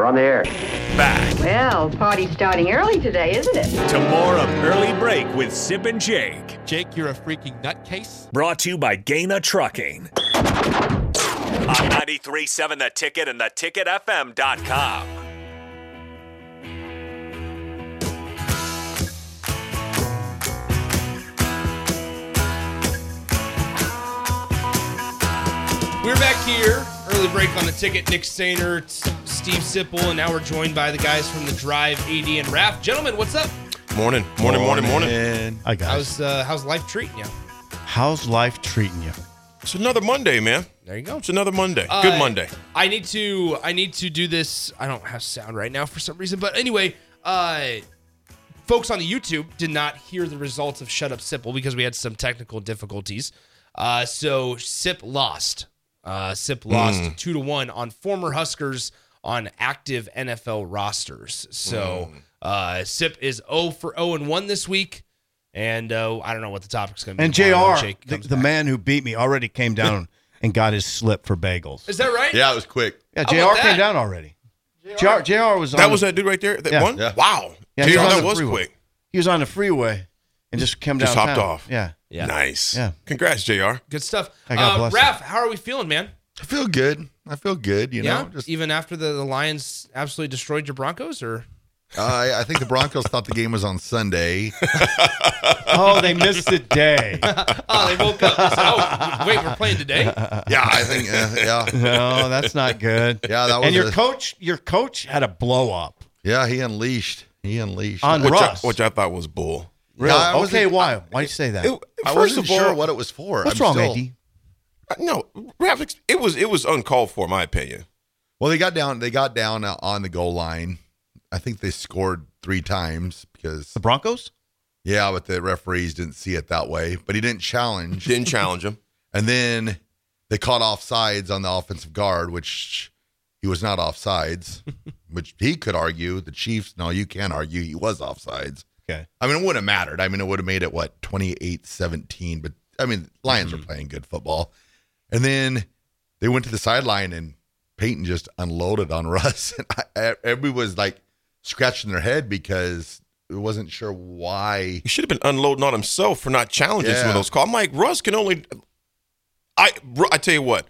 We're on the air. Back Well, party's starting early today, isn't it? to more of Early Break with Sip and Jake. Jake, you're a freaking nutcase. Brought to you by Gana Trucking. On 93.7 The Ticket and theticketfm.com. We're back here. Early break on the ticket. Nick Stainer, S- Steve Sipple, and now we're joined by the guys from the Drive, AD, and Raff. Gentlemen, what's up? Morning, morning, morning, morning. Hi guys. How's uh, how's life treating you? How's life treating you? It's another Monday, man. There you go. It's another Monday. Uh, Good Monday. I need to I need to do this. I don't have sound right now for some reason, but anyway, uh folks on the YouTube did not hear the results of Shut Up Sipple because we had some technical difficulties. Uh so Sip lost. Uh Sip lost Hmm. 2 to 1 on former Huskers on active NFL rosters. So Hmm. uh Sip is 0 for 0 and 1 this week. And uh, I don't know what the topic's going to be. And Jr. The, the man who beat me already came down and got his slip for bagels. Is that right? Yeah, it was quick. Yeah, Jr. came down already. Jr. Jr. was on That was the, that dude right there that Yeah. won? Yeah. Wow. Yeah, JR, he was on that was freeway. quick. he was on the freeway and just came down. Just hopped off. Yeah. Yeah. Nice. Yeah. Congrats, JR. Good stuff. Hey, God Uh, bless Raff, how are we feeling, man? I feel good. I feel good. You yeah, know, just even after the, the Lions absolutely destroyed your Broncos, or I I think the Broncos thought the game was on Sunday. Oh, they missed the day. oh, they woke up and said, "Oh, wait, we're playing today." Yeah, I think. Uh, yeah, no, that's not good. Yeah, that was And your a- coach, your coach had a blow up. yeah. He unleashed. He unleashed. On I, Which Russ. I, which I thought was bull. Really? I wasn't- okay, why? Why you say that? It- I first wasn't of all, sure what it was for. What's I'm wrong, still- AD? No, Raff, it was it was uncalled for, in my opinion. Well, they got down. They got down uh, on the goal line. I think they scored three times because The Broncos? yeah, but the referees didn't see it that way. But he didn't challenge. Didn't challenge him. And then they caught offsides on the offensive guard, which he was not offsides, which he could argue. The Chiefs, no, you can't argue he was offsides. Okay. I mean, it wouldn't have mattered. I mean, it would have made it, what, 28 17. But I mean, Lions Mm-hmm. were playing good football. And then they went to the sideline and Payton just unloaded on Russ. And I, everybody was like scratching their head because it wasn't sure why. He should have been unloading on himself for not challenging some of those calls. I'm like, Russ can only. I I tell you what,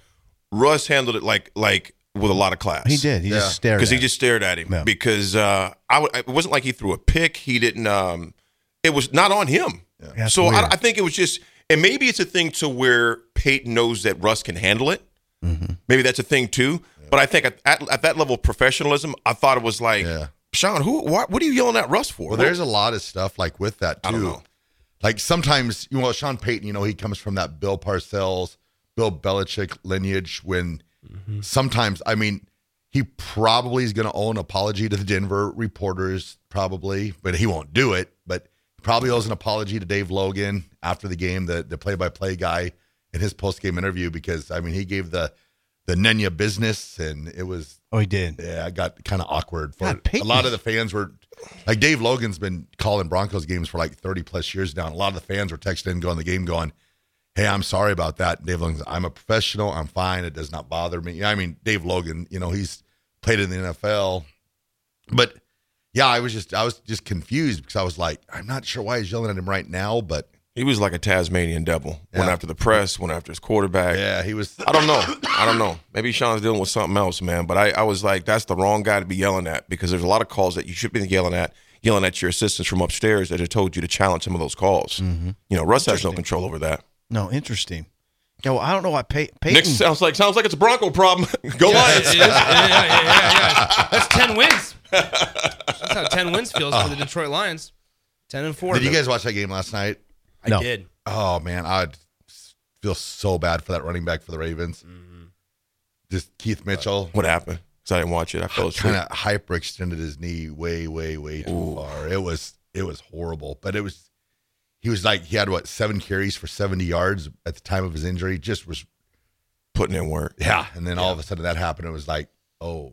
Russ handled it like like with a lot of class. He did. He Yeah. just stared. because he at just stared at him. Yeah. Because uh, I w- it wasn't like he threw a pick. He didn't. Um, it was not on him. That's so I. I think it was just, and maybe it's a thing to where Payton knows that Russ can handle it. Mm-hmm. Maybe that's a thing too. But I think at, at, at that level of professionalism, I thought it was like, Yeah. Sean, who, what, what are you yelling at Russ for? Well, there's a lot of stuff like with that too. I don't know. Like sometimes, you know, Sean Payton, you know, he comes from that Bill Parcells, Bill Belichick lineage. When Mm-hmm. sometimes, I mean, he probably is going to owe an apology to the Denver reporters, probably, but he won't do it. But he probably owes an apology to Dave Logan after the game, the the play by play guy in his post game interview, because I mean, he gave the the Nenya business, and it was Oh, he did. yeah, I got kind of awkward for God, a lot of the fans were like Dave Logan's been calling Broncos games for like 30 plus years now. And a lot of the fans were texting in going the game going, Hey, I'm sorry about that. And Dave Logan's I'm a professional, I'm fine, it does not bother me. Yeah, I mean, Dave Logan, you know, he's played in the NFL. But yeah, I was just I was just confused because I was like, I'm not sure why he's yelling at him right now, but He was like a Tasmanian devil. Went after the press, went after his quarterback. Yeah, he was. I don't know. I don't know. Maybe Sean's dealing with something else, man. But I, I was like, that's the wrong guy to be yelling at because there's a lot of calls that you should be yelling at, yelling at your assistants from upstairs that have told you to challenge some of those calls. Mm-hmm. You know, Russ has no control over that. No, interesting. Yeah, well, I don't know why Pey- Payton. Nick sounds like sounds like it's a Bronco problem. Go Yeah, Lions. it is. Yeah, yeah, yeah, yeah. That's ten wins. That's how ten wins feels for the Detroit Lions. Ten and four. Did you guys watch that game last night? I No. did. Oh man, I'd feel so bad for that running back for the Ravens. Mm-hmm. Just Keaton Mitchell What happened? Because I didn't watch it. I fell asleep. kind of hyperextended his knee way, way, way too far. It was it was horrible, but it was he was like he had what seven carries for seventy yards at the time of his injury. Just was Putting in work. yeah, and then all of a sudden that happened. It was like oh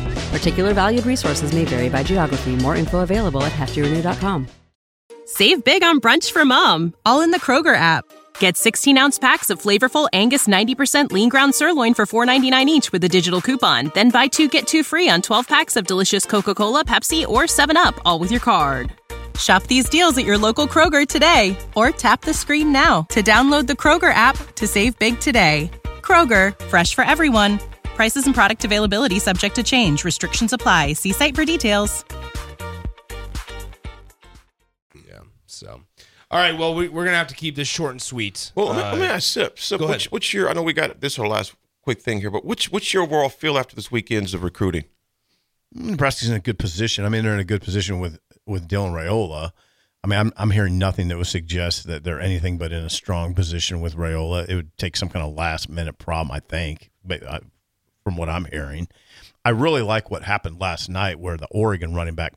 Particular valued resources may vary by geography. More info available at heftyrenew.com. Save big on brunch for mom, all in the Kroger app. Get 16 ounce packs of flavorful Angus 90% lean ground sirloin for $4.99 each with a digital coupon. Then buy two get two free on 12 packs of delicious Coca Cola, Pepsi, or 7UP, all with your card. Shop these deals at your local Kroger today or tap the screen now to download the Kroger app to save big today. Kroger, fresh for everyone. Prices and product availability subject to change. Restrictions apply. See site for details. Yeah. So, all right. Well, we, we're gonna have to keep this short and sweet. Well, let me- Uh, let me ask Sip. Sip, go what's, ahead. what's your? I know we got this. Our last quick thing here, but what's what's your overall feel after this weekend's of recruiting? Nebraska's in a good position. I mean, they're in a good position with with Dylan Raiola. I mean, I'm I'm hearing nothing that would suggest that they're anything but in a strong position with Rayola. It would take some kind of last minute problem, I think, but uh, from what I'm hearing, I really like what happened last night, where the Oregon running back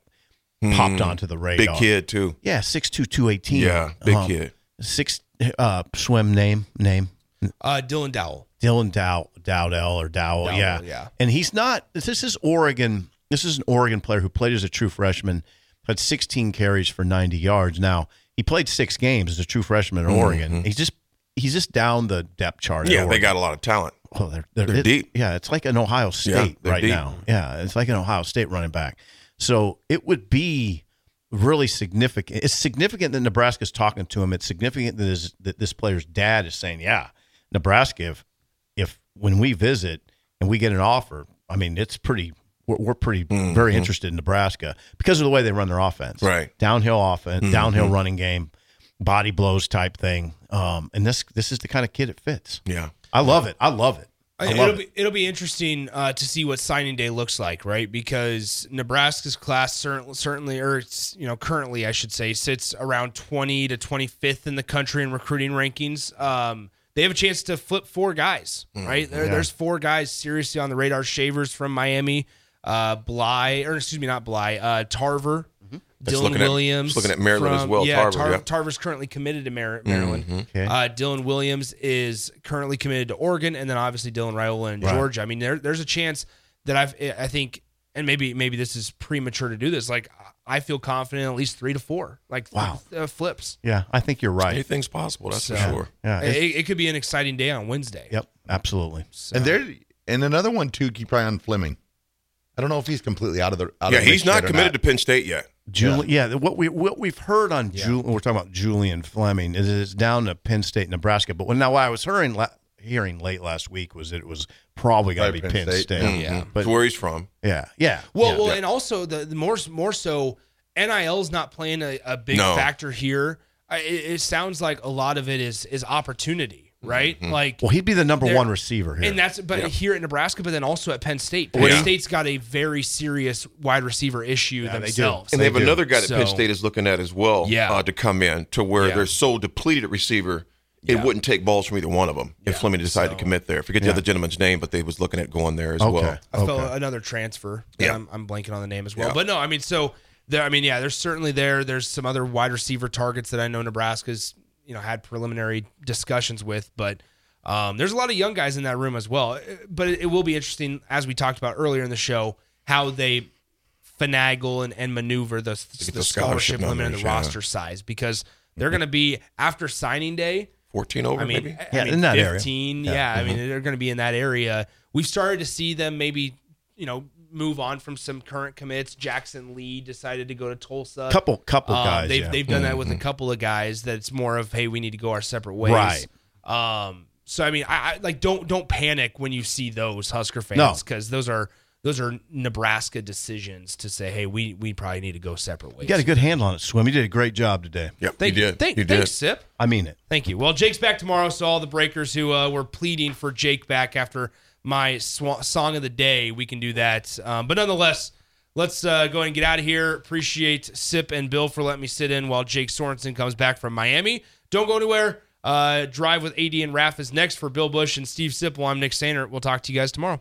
popped onto the Hmm. Big kid too. yeah, six two two eighteen. Yeah, big Um, kid. Six uh, swim name name uh, Dylan Dowell. Dylan Dow Dowdell or Dowell, Dowell, yeah, yeah. And he's not. This is Oregon. This is an Oregon player who played as a true freshman, had 16 carries for 90 yards. Now he played six games as a true freshman in Oregon. He's just he's just down the depth chart. Mm-hmm. Yeah, they got a lot of talent. Oh, they're, they're, They're it- deep. Yeah, it's like an Ohio State they're right deep. now. Yeah, it's like an Ohio State running back. So it would be really significant. It's significant that Nebraska's talking to him. It's significant that, his, that this player's dad is saying, "Yeah, Nebraska. If, if when we visit and we get an offer, I mean, it's pretty. We're, we're pretty very interested in Nebraska because of the way they run their offense. Mm-hmm. Right. Mm-hmm. downhill offense, downhill running game, body blows type thing. Um, and this this is the kind of kid it fits. Yeah. I love it. I love it. I it'll it. be it'll be interesting uh, to see what signing day looks like, right? Because Nebraska's class certainly certainly or it's, you know currently I should say sits around 20 to 25th in the country in recruiting rankings. Um, they have a chance to flip four guys, Mm, right? There, There's four guys seriously on the radar. Shavers from Miami, uh, Bly or excuse me, not Bly, uh, Tarver. That's Dylan looking at- Williams, that's looking at Maryland as well, Yeah, Tarver, Tar- yeah. Tarver's currently committed to Mar- Maryland. Okay. Uh, Dylan Williams is currently committed to Oregon, and then obviously Dylan Raiola in Georgia. I mean, there, there's a chance that I've, I think, and maybe maybe this is premature to do this. Like, I feel confident at least three to four, like Wow. uh, flips. Yeah, I think you're right. Anything's possible. That's for sure. Yeah. It, it could be an exciting day on Wednesday. yep. Absolutely. So- And there, and another one too. Keep your eye on Fleming. I don't know if he's completely out of the. Out Yeah, of he's not yet or committed to Penn State yet. Juli- yeah. What we what we've heard on Jul- we're talking about Julian Fleming is it's down to Penn State, Nebraska. But when now what I was hearing la- hearing late last week was that it was probably going to be Penn Penn State. State. Mm, yeah. That's But where he's from. yeah, yeah. Well, yeah. well, and also the, the more more so, NIL is not playing a, a big No. factor here. I, it, it sounds like a lot of it is is opportunity, right? Like well, he'd be the number one receiver here. And that's but Yeah. here at Nebraska, but then also at Penn State. Penn Yeah. State's got a very serious wide receiver issue they do. themselves. And they have do. another guy that Penn State is looking at as well Yeah. uh, to come in to where Yeah. they're so depleted at receiver, it Yeah. wouldn't take balls from either one of them if Yeah. Fleming decided to commit there. Forget the other gentleman's name, but they was looking at going there as okay. well. I felt okay. another transfer. Yeah. I'm, I'm blanking on the name as well. Yeah. But no, I mean, so there. I mean, yeah, there's certainly there. There's some other wide receiver targets that I know Nebraska's you know had preliminary discussions with, but Um, there's a lot of young guys in that room as well, but it, it will be interesting as we talked about earlier in the show how they finagle and, and maneuver the, the, the scholarship scholarship limit and the yeah. roster size because they're going to be after signing day. 14 over, I mean, maybe? I Yeah, mean, in that area. 15, Yeah, I mean, they're going to be in that area. We've started to see them maybe, you know, move on from some current commits. Jackson Lee decided to go to Tulsa. Couple- couple Um, guys, They've yeah. they've done that Mm-hmm. with a couple of guys. That's more of hey, we need to go our separate ways. Right. Um. So I mean, I, I like don't don't panic when you see those Husker fans because those are those are Nebraska decisions to say hey, we we probably need to go separate ways. You got a good handle on it, Swim. You did a great job today. Yep, Thank you you. did. Thank, you thanks, did. Sip. I mean it. Thank you. Well, Jake's back tomorrow, so all the breakers who uh, were pleading for Jake back after my sw- song of the day, we can do that. Um, but nonetheless, let's uh, go ahead and get out of here. Appreciate Sip and Bill for letting me sit in while Jake Sorensen comes back from Miami. Don't go anywhere. Uh, Drive with AD and Raff is next for Bill Bush and Steve Sipple. I'm Nick Sainer. We'll talk to you guys tomorrow.